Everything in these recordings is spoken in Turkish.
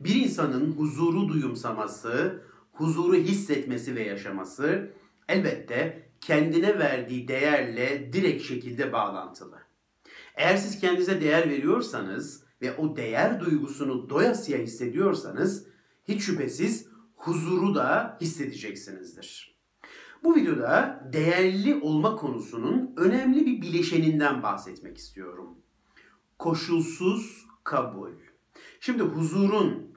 Bir insanın huzuru duyumsaması, huzuru hissetmesi ve yaşaması elbette kendine verdiği değerle direkt şekilde bağlantılı. Eğer siz kendinize değer veriyorsanız ve o değer duygusunu doyasıya hissediyorsanız hiç şüphesiz huzuru da hissedeceksinizdir. Bu videoda değerli olma konusunun önemli bir bileşeninden bahsetmek istiyorum. Koşulsuz kabul. Şimdi huzurun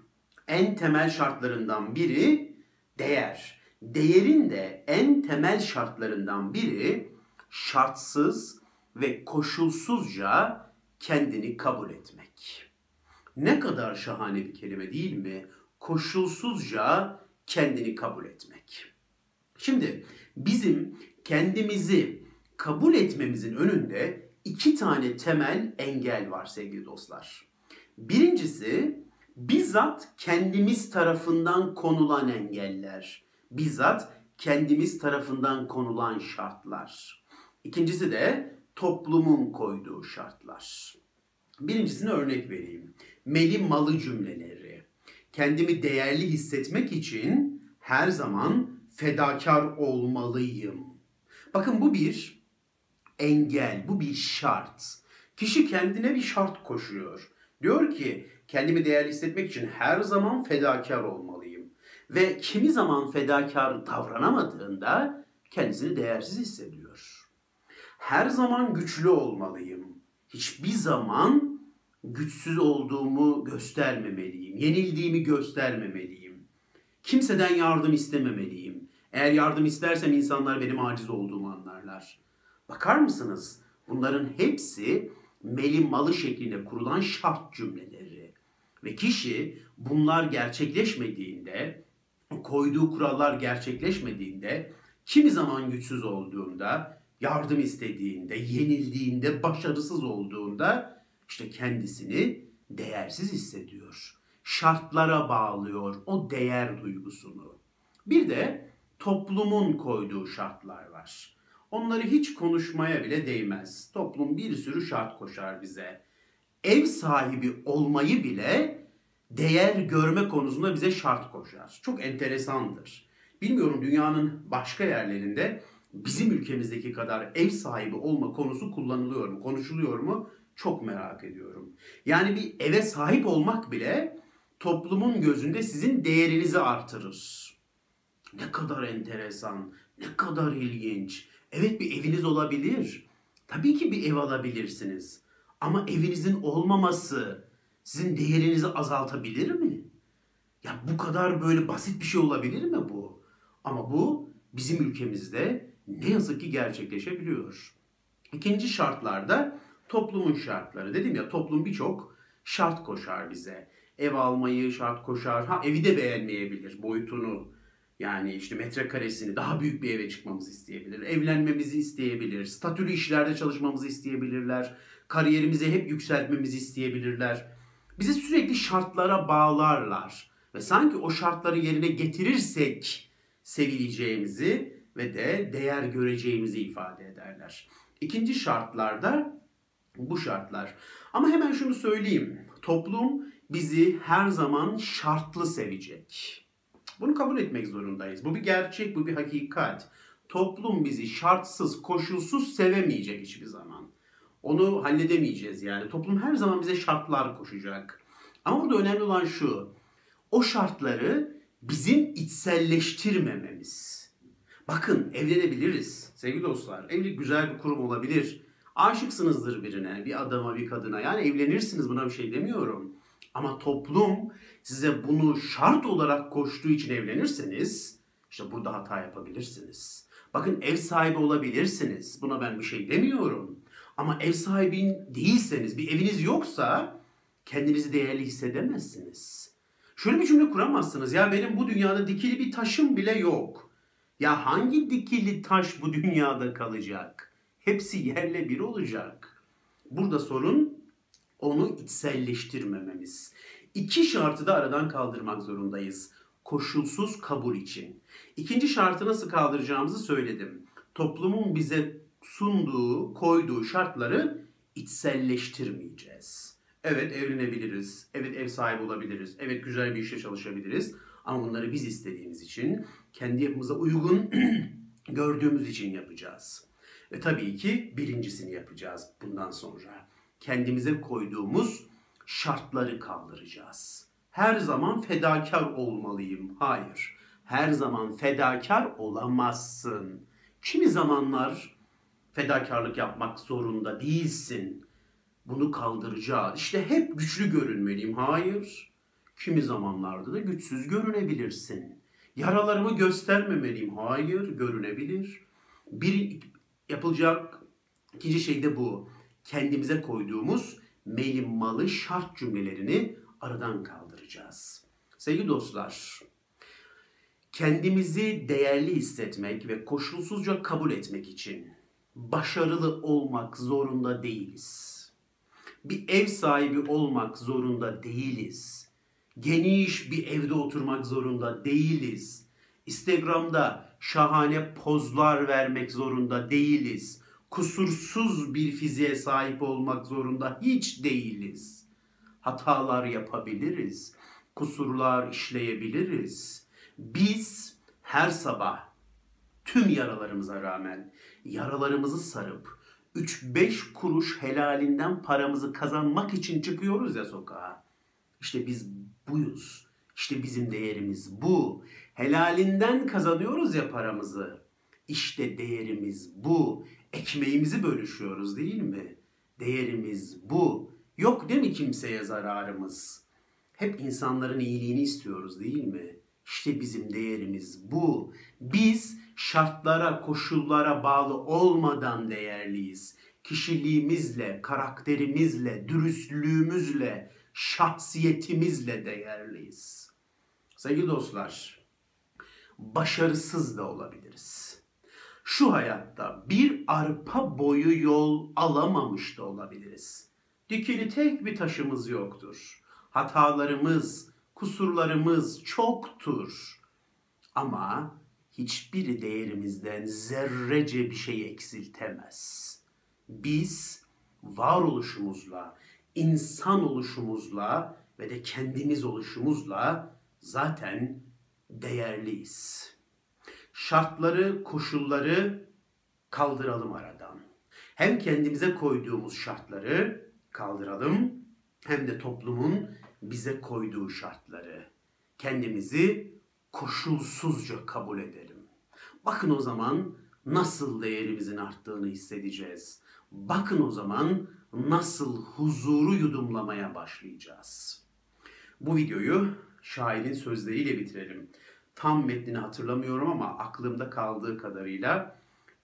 en temel şartlarından biri değer. Değerin de en temel şartlarından biri şartsız ve koşulsuzca kendini kabul etmek. Ne kadar şahane bir kelime değil mi? Koşulsuzca kendini kabul etmek. Şimdi bizim kendimizi kabul etmemizin önünde iki tane temel engel var sevgili dostlar. Birincisi bizzat kendimiz tarafından konulan engeller. Bizzat kendimiz tarafından konulan şartlar. İkincisi de toplumun koyduğu şartlar. Birincisine örnek vereyim. Meli malı cümleleri. Kendimi değerli hissetmek için her zaman fedakar olmalıyım. Bakın bu bir engel, bu bir şart. Kişi kendine bir şart koşuyor. Diyor ki kendimi değerli hissetmek için her zaman fedakar olmalıyım. Ve kimi zaman fedakar davranamadığında kendisini değersiz hissediyor. Her zaman güçlü olmalıyım. Hiçbir zaman güçsüz olduğumu göstermemeliyim. Yenildiğimi göstermemeliyim. Kimseden yardım istememeliyim. Eğer yardım istersem insanlar benim aciz olduğumu anlarlar. Bakar mısınız? Bunların hepsi meli malı şeklinde kurulan şart cümleleri. Ve kişi bunlar gerçekleşmediğinde, koyduğu kurallar gerçekleşmediğinde, kimi zaman güçsüz olduğunda, yardım istediğinde, yenildiğinde, başarısız olduğunda işte kendisini değersiz hissediyor. Şartlara bağlıyor o değer duygusunu. Bir de toplumun koyduğu şartlar var. Onları hiç konuşmaya bile değmez. Toplum bir sürü şart koşar bize. Ev sahibi olmayı bile değer görme konusunda bize şart koşar. Çok enteresandır. Bilmiyorum dünyanın başka yerlerinde bizim ülkemizdeki kadar ev sahibi olma konusu kullanılıyor mu, konuşuluyor mu? Çok merak ediyorum. Yani bir eve sahip olmak bile toplumun gözünde sizin değerinizi artırır. Ne kadar enteresan, ne kadar ilginç. Evet bir eviniz olabilir. Tabii ki bir ev alabilirsiniz. Ama evinizin olmaması sizin değerinizi azaltabilir mi? Ya bu kadar böyle basit bir şey olabilir mi bu? Ama bu bizim ülkemizde ne yazık ki gerçekleşebiliyor. İkinci şartlarda toplumun şartları. Dedim ya toplum birçok şart koşar bize. Ev almayı şart koşar. Ha evi de beğenmeyebilir boyutunu. Yani işte metrekaresini daha büyük bir eve çıkmamızı isteyebilir. Evlenmemizi isteyebilir. Statülü işlerde çalışmamızı isteyebilirler. Kariyerimizi hep yükseltmemizi isteyebilirler. Bizi sürekli şartlara bağlarlar. Ve sanki o şartları yerine getirirsek sevileceğimizi ve de değer göreceğimizi ifade ederler. İkinci şartlarda bu şartlar. Ama hemen şunu söyleyeyim. Toplum bizi her zaman şartlı sevecek. Bunu kabul etmek zorundayız. Bu bir gerçek, bu bir hakikat. Toplum bizi şartsız, koşulsuz sevemeyecek hiçbir zaman. Onu halledemeyeceğiz yani. Toplum her zaman bize şartlar koşacak. Ama burada önemli olan şu. O şartları bizim içselleştirmememiz. Bakın evlenebiliriz sevgili dostlar. Evlilik güzel bir kurum olabilir. Aşıksınızdır birine, bir adama, bir kadına. Yani evlenirsiniz buna bir şey demiyorum. Ama toplum size bunu şart olarak koştuğu için evlenirseniz işte burada hata yapabilirsiniz. Bakın ev sahibi olabilirsiniz. Buna ben bir şey demiyorum. Ama ev sahibi değilseniz, bir eviniz yoksa kendinizi değerli hissedemezsiniz. Şöyle bir cümle kuramazsınız. Ya benim bu dünyada dikili bir taşım bile yok. Ya hangi dikili taş bu dünyada kalacak? Hepsi yerle bir olacak. Burada sorun onu içselleştirmememiz. İki şartı da aradan kaldırmak zorundayız. Koşulsuz kabul için. İkinci şartı nasıl kaldıracağımızı söyledim. Toplumun bize sunduğu, koyduğu şartları içselleştirmeyeceğiz. Evet evlenebiliriz. Evet ev sahibi olabiliriz. Evet güzel bir işte çalışabiliriz. Ama bunları biz istediğimiz için, kendi yapımıza uygun gördüğümüz için yapacağız. Ve tabii ki birincisini yapacağız bundan sonra. Kendimize koyduğumuz şartları kaldıracağız. Her zaman fedakar olmalıyım. Hayır. Her zaman fedakar olamazsın. Kimi zamanlar fedakarlık yapmak zorunda değilsin. Bunu kaldıracağız. İşte hep güçlü görünmeliyim. Hayır. Kimi zamanlarda da güçsüz görünebilirsin. Yaralarımı göstermemeliyim. Hayır, görünebilir. Bir yapılacak ikinci şey de bu. Kendimize koyduğumuz melimmalı şart cümlelerini aradan kaldıracağız. Sevgili dostlar, kendimizi değerli hissetmek ve koşulsuzca kabul etmek için başarılı olmak zorunda değiliz. Bir ev sahibi olmak zorunda değiliz. Geniş bir evde oturmak zorunda değiliz. Instagram'da şahane pozlar vermek zorunda değiliz. Kusursuz bir fiziğe sahip olmak zorunda hiç değiliz. Hatalar yapabiliriz. Kusurlar işleyebiliriz. Biz her sabah tüm yaralarımıza rağmen yaralarımızı sarıp 3-5 kuruş helalinden paramızı kazanmak için çıkıyoruz ya sokağa. İşte biz buyuz. İşte bizim değerimiz bu. Helalinden kazanıyoruz ya paramızı. İşte değerimiz bu. Ekmeğimizi bölüşüyoruz değil mi? Değerimiz bu. Yok değil mi kimseye zararımız? Hep insanların iyiliğini istiyoruz değil mi? İşte bizim değerimiz bu. Biz şartlara, koşullara bağlı olmadan değerliyiz. Kişiliğimizle, karakterimizle, dürüstlüğümüzle, şahsiyetimizle değerliyiz. Sevgili dostlar, başarısız da olabiliriz. Şu hayatta bir arpa boyu yol alamamış da olabiliriz. Dikili tek bir taşımız yoktur. Hatalarımız, kusurlarımız çoktur. Ama hiçbir değerimizden zerrece bir şey eksiltemez. Biz varoluşumuzla, insan oluşumuzla ve de kendimiz oluşumuzla zaten değerliyiz. Şartları, koşulları kaldıralım aradan. Hem kendimize koyduğumuz şartları kaldıralım hem de toplumun bize koyduğu şartları. Kendimizi koşulsuzca kabul edelim. Bakın o zaman nasıl değerimizin arttığını hissedeceğiz. Bakın o zaman nasıl huzuru yudumlamaya başlayacağız. Bu videoyu şairin sözleriyle bitirelim. Tam metnini hatırlamıyorum ama aklımda kaldığı kadarıyla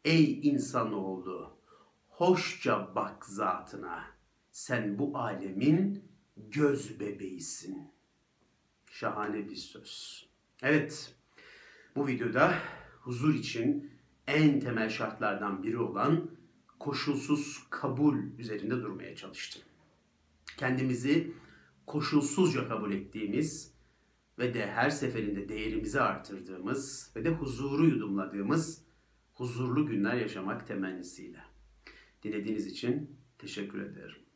Ey insanoğlu hoşça bak zatına sen bu alemin göz bebeğisin. Şahane bir söz. Evet bu videoda huzur için en temel şartlardan biri olan koşulsuz kabul üzerinde durmaya çalıştım. Kendimizi koşulsuzca kabul ettiğimiz ve de her seferinde değerimizi artırdığımız ve de huzuru yudumladığımız huzurlu günler yaşamak temennisiyle. Dinlediğiniz için teşekkür ederim.